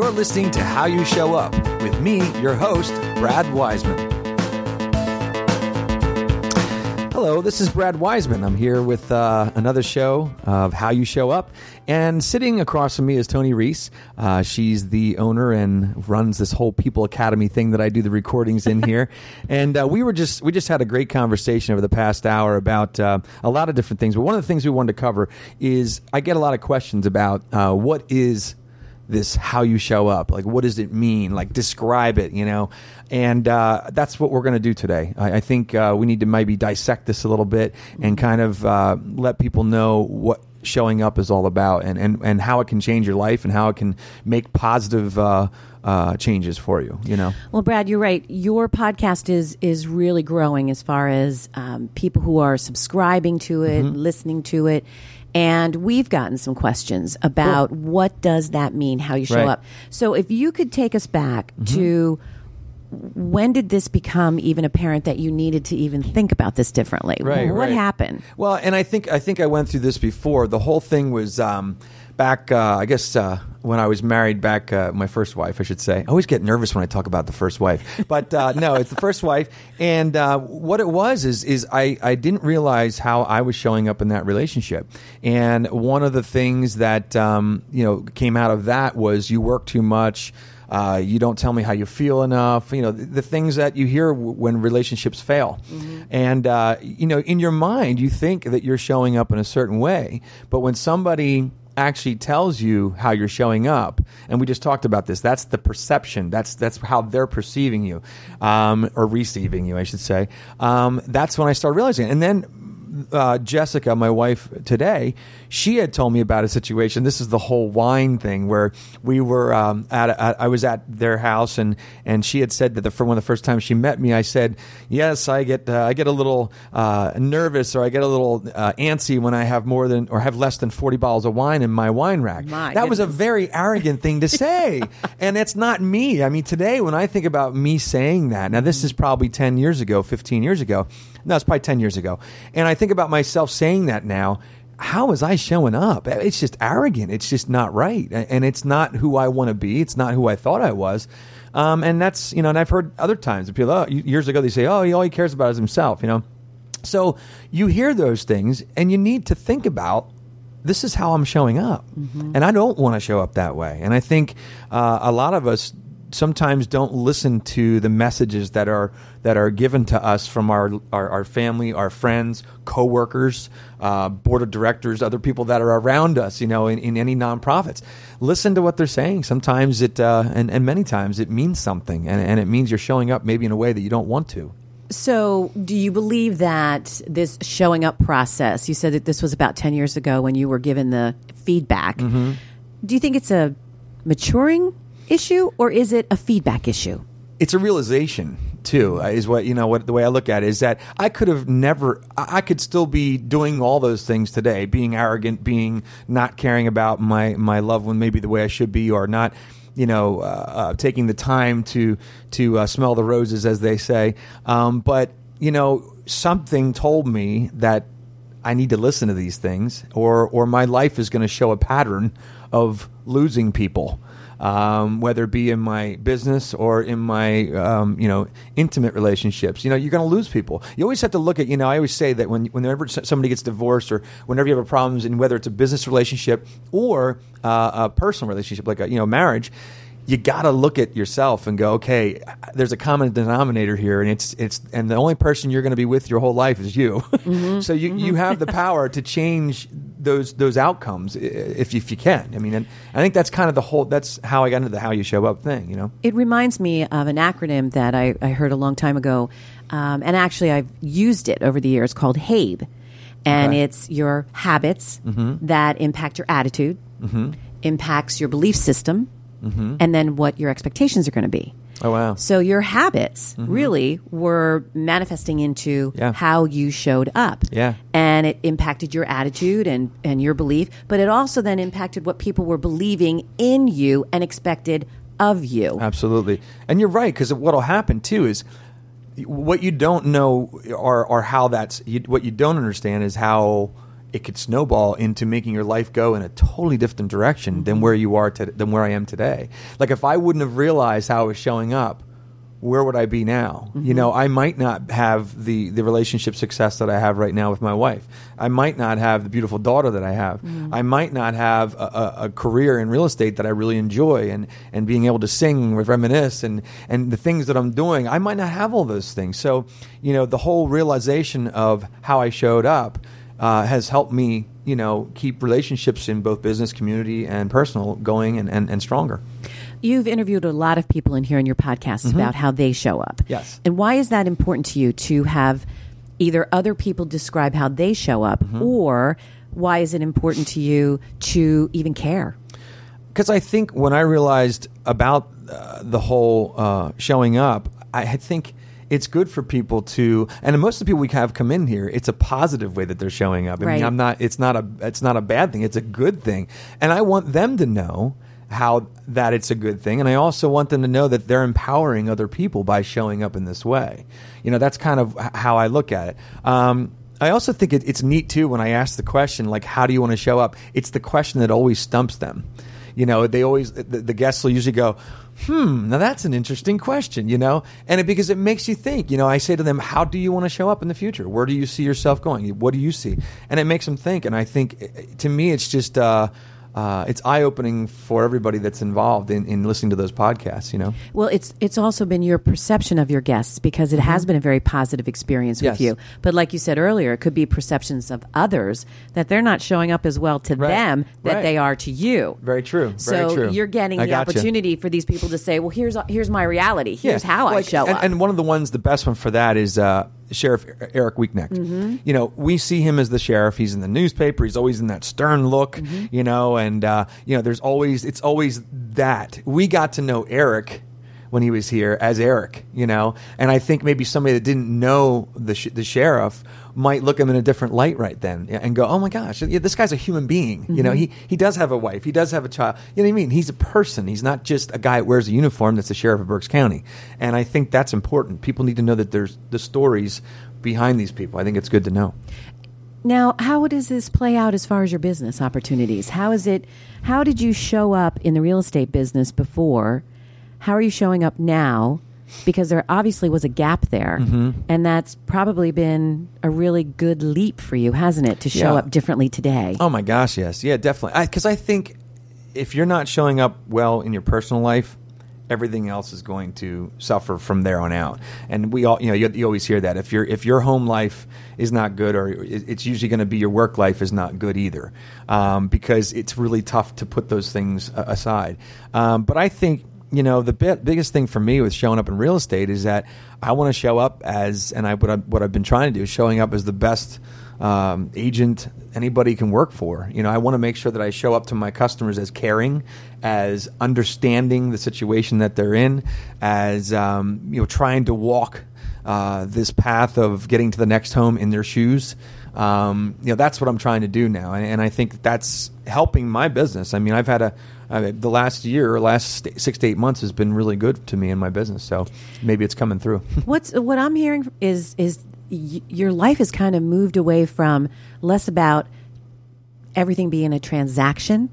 You're listening to How You Show Up with me, your host, Brad Wiseman. Hello, this is Brad Wiseman. I'm here with uh, another show of How You Show Up. And sitting across from me is Tony Reese. Uh, she's the owner and runs this whole People Academy thing that I do the recordings in here. and uh, we were just we just had a great conversation over the past hour about uh, a lot of different things. But one of the things we wanted to cover is I get a lot of questions about uh, what is this how you show up. Like what does it mean? Like describe it you know? And uh, that's what we're going to do today. I, I think uh, we need to maybe dissect this a little bit and kind of uh, let people know what showing up is all about and, and, and how it can change your life and how it can make positive uh, uh, changes for you you know Well, Brad, you're right. Your podcast is is really growing as far as um, people who are subscribing to it, Mm-hmm. listening to it, and we've gotten some questions about what does that mean, how you show Right. Mm-hmm. up. So, if you could take us back to when did this become even apparent that you needed to even think about this differently? Right, What right. happened? Well, and I think I think I went through this before. The whole thing was um, back, uh, I guess, uh, when I was married. Back, uh, my first wife, I should say. I always get nervous when I talk about the first wife, but uh, no, it's the first wife. And uh, what it was is is I I didn't realize how I was showing up in that relationship. And one of the things that um, you know came out of that was you work too much. Uh, you don't tell me how you feel enough. You know the, the things that you hear w- when relationships fail, and uh, you know in your mind you think that you're showing up in a certain way, but when somebody actually tells you how you're showing up, and we just talked about this. That's the perception. That's that's how they're perceiving you, um, or receiving you, I should say. Um, that's when I started realizing, it. and then uh, Jessica, my wife today, she had told me about a situation. This is the whole wine thing where we were um, at, at. I was at their house, and and she had said that the, for one of the first times she met me, I said, "Yes, I get uh, I get a little uh, nervous or I get a little uh, antsy when I have more than or have less than forty bottles of wine in my wine rack." My that was a very arrogant thing to say, and it's not me. I mean, today when I think about me saying that, now this is probably ten years ago, fifteen years ago. No, it's probably 10 years ago. And I think about myself saying that now. How was I showing up? It's just arrogant. It's just not right. And it's not who I want to be. It's not who I thought I was. Um, and that's, you know, and I've heard other times people, oh, years ago, they say, oh, he, all he cares about is himself, you know. So you hear those things and you need to think about this is how I'm showing up. And I don't want to show up that way. And I think uh, a lot of us sometimes don't listen to the messages that are that are given to us from our our, our family, our friends, coworkers, uh, board of directors, other people that are around us. You know, in, in any nonprofits, listen to what they're saying. Sometimes it uh, and and many times it means something, and, and it means you're showing up maybe in a way that you don't want to. So, do you believe that this showing up process, you said that this was about 10 years ago when you were given the feedback. Mm-hmm. Do you think it's a maturing issue or is it a feedback issue? it's a realization too uh, is what you know what the way i look at it is that i could have never i could still be doing all those things today being arrogant being not caring about my my loved one maybe the way i should be or not you know uh, uh, taking the time to to uh, smell the roses as they say um, but you know something told me that I need to listen to these things, or or my life is going to show a pattern of losing people, um, whether it be in my business or in my um, you know intimate relationships. You know, you're going to lose people. You always have to look at. You know, I always say that when whenever somebody gets divorced or whenever you have a problems, and whether it's a business relationship or uh, a personal relationship, like a you know marriage you got to look at yourself and go, okay, there's a common denominator here, and it's it's and the only person you're going to be with your whole life is you. so you you have the power to change those those outcomes if if you can. I mean, and I think that's kind of the whole. That's how I got into the how you show up thing. You know. It reminds me of an acronym that I, I heard a long time ago, um, and actually I've used it over the years called HABE, and Okay. it's your habits Mm-hmm. that impact your attitude, impacts your belief system, and then what your expectations are going to be. Oh wow. So your habits mm-hmm. really were manifesting into Yeah. how you showed up. Yeah. And it impacted your attitude and, and your belief, but it also then impacted what people were believing in you and expected of you. Absolutely, and you're right because what'll happen too is what you don't know or or how that's you, what you don't understand is how it could snowball into making your life go in a totally different direction than mm-hmm. where you are to, than where I am today. Like if I wouldn't have realized how I was showing up, where would I be now? You mm-hmm. know, I might not have the the relationship success that I have right now with my wife. I might not have the beautiful daughter that I have. Mm-hmm. I might not have a, a, a career in real estate that I really enjoy and and being able to sing with reminisce and and the things that I'm doing. I might not have all those things. So, you know, the whole realization of how I showed up uh, has helped me, you know, keep relationships in both business, community, and personal going and, and, and stronger. You've interviewed a lot of people in here in your podcasts about how they show up. Mm-hmm. Yes. And why is that important to you to have either other people describe how they show up Mm-hmm. or why is it important to you to even care? because I think when I realized about uh, the whole uh, showing up, I think it's good for people to, and most of the people we have come in here, it's a positive way that they're showing up. I Right. mean, I'm not. It's not a. It's not a bad thing. It's a good thing, and I want them to know how that it's a good thing, and I also want them to know that they're empowering other people by showing up in this way. You know, that's kind of how I look at it. Um, I also think it, it's neat too when I ask the question, like, how do you want to show up? It's the question that always stumps them. You know, they always, the, the guests will usually go, hmm, now that's an interesting question, you know? And it, because it makes you think, you know, I say to them, how do you want to show up in the future? Where do you see yourself going? What do you see? And it makes them think. And I think, eh, to me, it's just, uh, uh, it's eye opening for everybody that's involved in, in listening to those podcasts, you know? Well, it's it's also been your perception of your guests because it has been a very positive experience with Mm-hmm. Yes. you. But like you said earlier, it could be perceptions of others that they're not showing up as well to Right. them that Right. they are to you. Very true. Very so true. you're getting the gotcha. opportunity for these people to say, "Well, here's here's my reality. Here's how I show and, up." And one of the ones, the best one for that is uh, Sheriff Eric Weaknecht. Mm-hmm. You know, we see him as the sheriff. He's in the newspaper. He's always in that stern look. Mm-hmm. You know, and uh, you know, there's always it's always that. We got to know Eric when he was here as Eric. You know, and I think maybe somebody that didn't know the sh- the sheriff might look at him in a different light right then and go, "Oh my gosh, yeah, this guy's a human being." You know, mm-hmm. he he does have a wife, he does have a child. You know what I mean? He's a person. He's not just a guy that wears a uniform that's the sheriff of Berks County. And I think that's important. People need to know that there's the stories behind these people. I think it's good to know. Now, how does this play out as far as your business opportunities? How is it? How did you show up in the real estate business before? How are you showing up now? Because there obviously was a gap there, Mm-hmm. and that's probably been a really good leap for you, hasn't it, to show Yeah. up differently today? Oh my gosh, yes, yeah, definitely. Because I, think if you're not showing up well in your personal life, everything else is going to suffer from there on out. And we all, you know, you, you always hear that if your if your home life is not good, or it's usually going to be your work life is not good either, um, because it's really tough to put those things aside. Um, but I think you know the biggest thing for me with showing up in real estate is that I want to show up as, and I what I what I've been trying to do is showing up as the best um, agent anybody can work for. You know, I want to make sure that I show up to my customers as caring, as understanding the situation that they're in, as um, you know, trying to walk uh, this path of getting to the next home in their shoes. Um, you know, that's what I'm trying to do now, and, and I think that's helping my business. I mean, I've had a uh, the last year, last six to eight months has been really good to me in my business. So maybe it's coming through. What's what I'm hearing is is y- your life has kind of moved away from less about everything being a transaction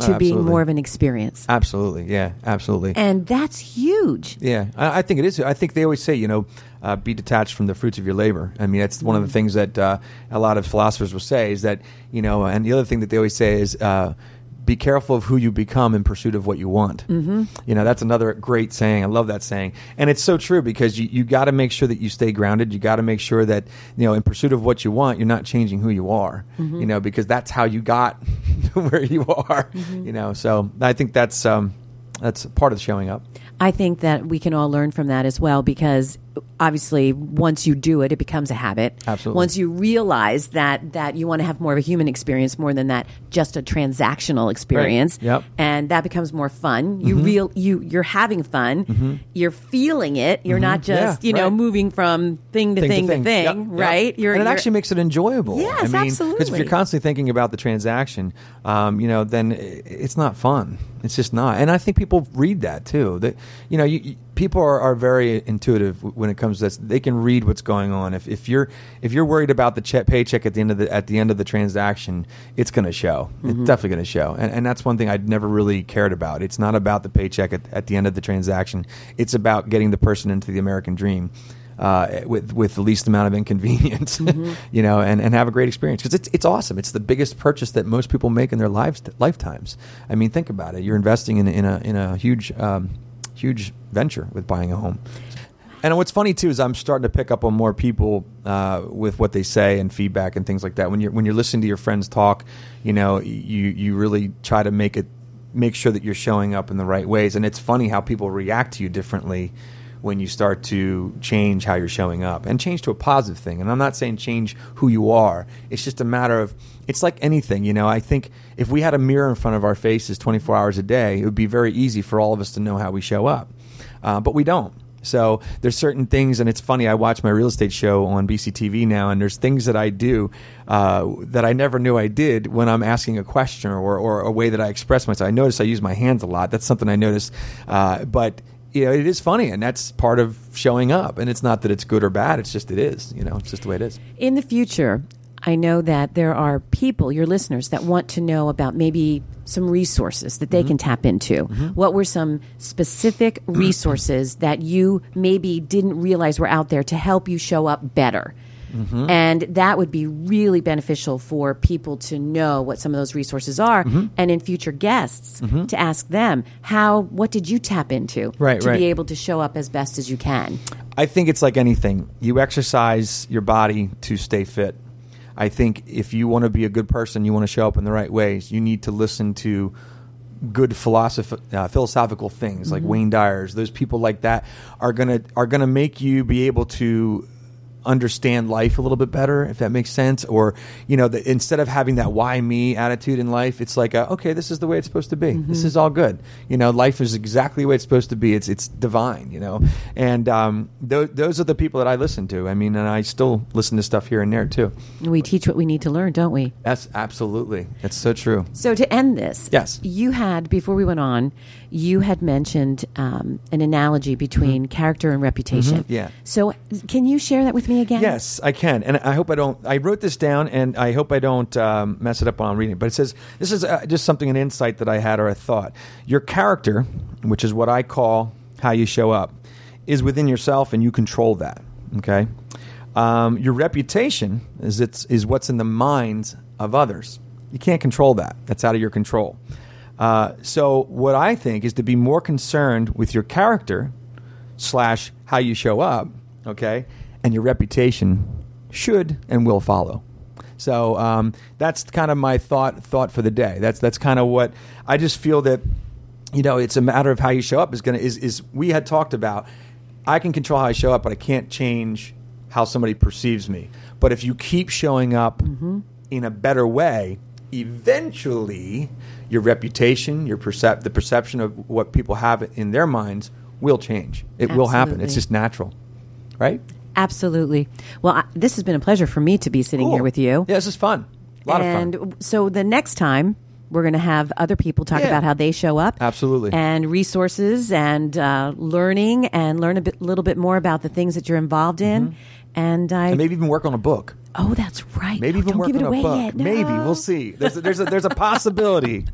to Oh, being more of an experience, absolutely, yeah, absolutely. and that's huge. Yeah, I, I think it is. I think they always say, you know, uh, be detached from the fruits of your labor. I mean, that's one of the things that uh, a lot of philosophers will say is that, you know, and the other thing that they always say is, uh, be careful of who you become in pursuit of what you want. Mm-hmm. You know, that's another great saying. I love that saying. And it's so true because you, you got to make sure that you stay grounded. You got to make sure that, you know, in pursuit of what you want, you're not changing who you are, you know, because that's how you got where you are, you know. So I think that's, um, that's part of showing up. I think that we can all learn from that as well because obviously once you do it it becomes a habit. Absolutely. Once you realize that that you want to have more of a human experience more than that just a transactional experience. Yep. Mm-hmm. And that becomes more fun. You real you you're having fun. You're feeling it. You're not just, Yeah, you know, right. moving from thing to thing, to thing, Yep, yep. right? You're and it actually makes it enjoyable. Yes, I mean, Because if you're constantly thinking about the transaction, um, you know, then it's not fun. It's just not. And I think people read that too. That you know, you, you- people are, are very intuitive when it comes to this. They can read what's going on. If, if you're if you're worried about the check, paycheck at the end of the at the end of the transaction, it's going to show. It's definitely going to show. And, and that's one thing I'd never really cared about. It's not about the paycheck at, at the end of the transaction. It's about getting the person into the American dream. Uh, with with the least amount of inconvenience, you know, and, and have a great experience because it's it's awesome. It's the biggest purchase that most people make in their lives lifetimes. I mean, think about it. You're investing in in a in a huge um, huge venture with buying a home. And what's funny too is I'm starting to pick up on more people uh, with what they say and feedback and things like that. When you're when you're listening to your friends talk, you know, you you really try to make it make sure that you're showing up in the right ways. And it's funny how people react to you differently when you start to change how you're showing up and change to a positive thing. And I'm not saying change who you are. It's just a matter of it's like anything, you know. I think if we had a mirror in front of our faces 24 hours a day, it would be very easy for all of us to know how we show up. Uh, but we don't. So there's certain things, and it's funny. I watch my real estate show on BCTV now, and there's things that I do uh, that I never knew I did when I'm asking a question or, or a way that I express myself. I notice I use my hands a lot. That's something I notice. Uh, but you know, it is funny, and that's part of showing up. And it's not that it's good or bad; it's just it is. You know, it's just the way it is. In the future, I know that there are people, your listeners, that want to know about maybe some resources that they Mm-hmm. can tap into. What were some specific resources that you maybe didn't realize were out there to help you show up better? Mm-hmm. And that would be really beneficial for people to know what some of those resources are, Mm-hmm. and in future guests to ask them how what did you tap into Right, to right. be able to show up as best as you can. I think it's like anything. You exercise your body to stay fit. I think if you want to be a good person, you want to show up in the right ways, you need to listen to good philosoph- uh, philosophical things like Wayne Dyer's. Those people like that are gonna are gonna make you be able to understand life a little bit better, if that makes sense. Or you know, the, instead of having that "why me" attitude in life, it's like, a, okay, this is the way it's supposed to be. This is all good. You know, life is exactly the way it's supposed to be. It's it's divine. You know, and um, th- those are the people that I listen to. I mean, and I still listen to stuff here and there too. We teach what we need to learn, don't we? That's absolutely. That's so true. So to end this, Yes. you had before we went on, you had mentioned um, an analogy between character and reputation. Mm-hmm. yeah. So can you share that with me again? Yes, I can, and I hope I don't. I wrote this down, and I hope I don't um, mess it up while I'm reading. it. But it says this is uh, just something, an insight that I had or a thought. Your character, which is what I call how you show up, is within yourself, and you control that. Okay. Um, your reputation is it's is what's in the minds of others. You can't control that. That's out of your control. Uh, so what I think is to be more concerned with your character slash how you show up, okay, and your reputation should and will follow. So um, that's kind of my thought thought for the day. That's that's kind of what I just feel that you know it's a matter of how you show up is to is is we had talked about. I can control how I show up, but I can't change how somebody perceives me. But if you keep showing up in a better way, eventually your reputation, your percep- the perception of what people have in their minds will change. It will happen. It's just natural, right? Absolutely. Well, I, this has been a pleasure for me to be sitting here with you. Yeah, this is fun. A lot and of fun. so the next time we're going to have other people talk Yeah. about how they show up. Absolutely. And resources and uh, learning and learn a bit, little bit more about the things that you're involved in. And I, Mm-hmm. And maybe even work on a book. Oh, that's right. Maybe Oh, even don't work give it on a book. yet. Maybe we'll see. There's a, there's a, there's a possibility.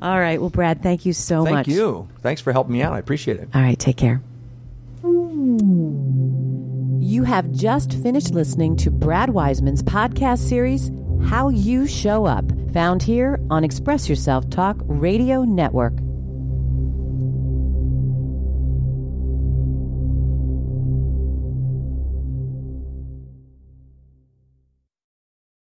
All right. Well, Brad, thank you so Thank much. Thank you. Thanks for helping me out. I appreciate it. All right, take care. You have just finished listening to Brad Wiseman's podcast series, How You Show Up, found here on Express Yourself Talk Radio Network.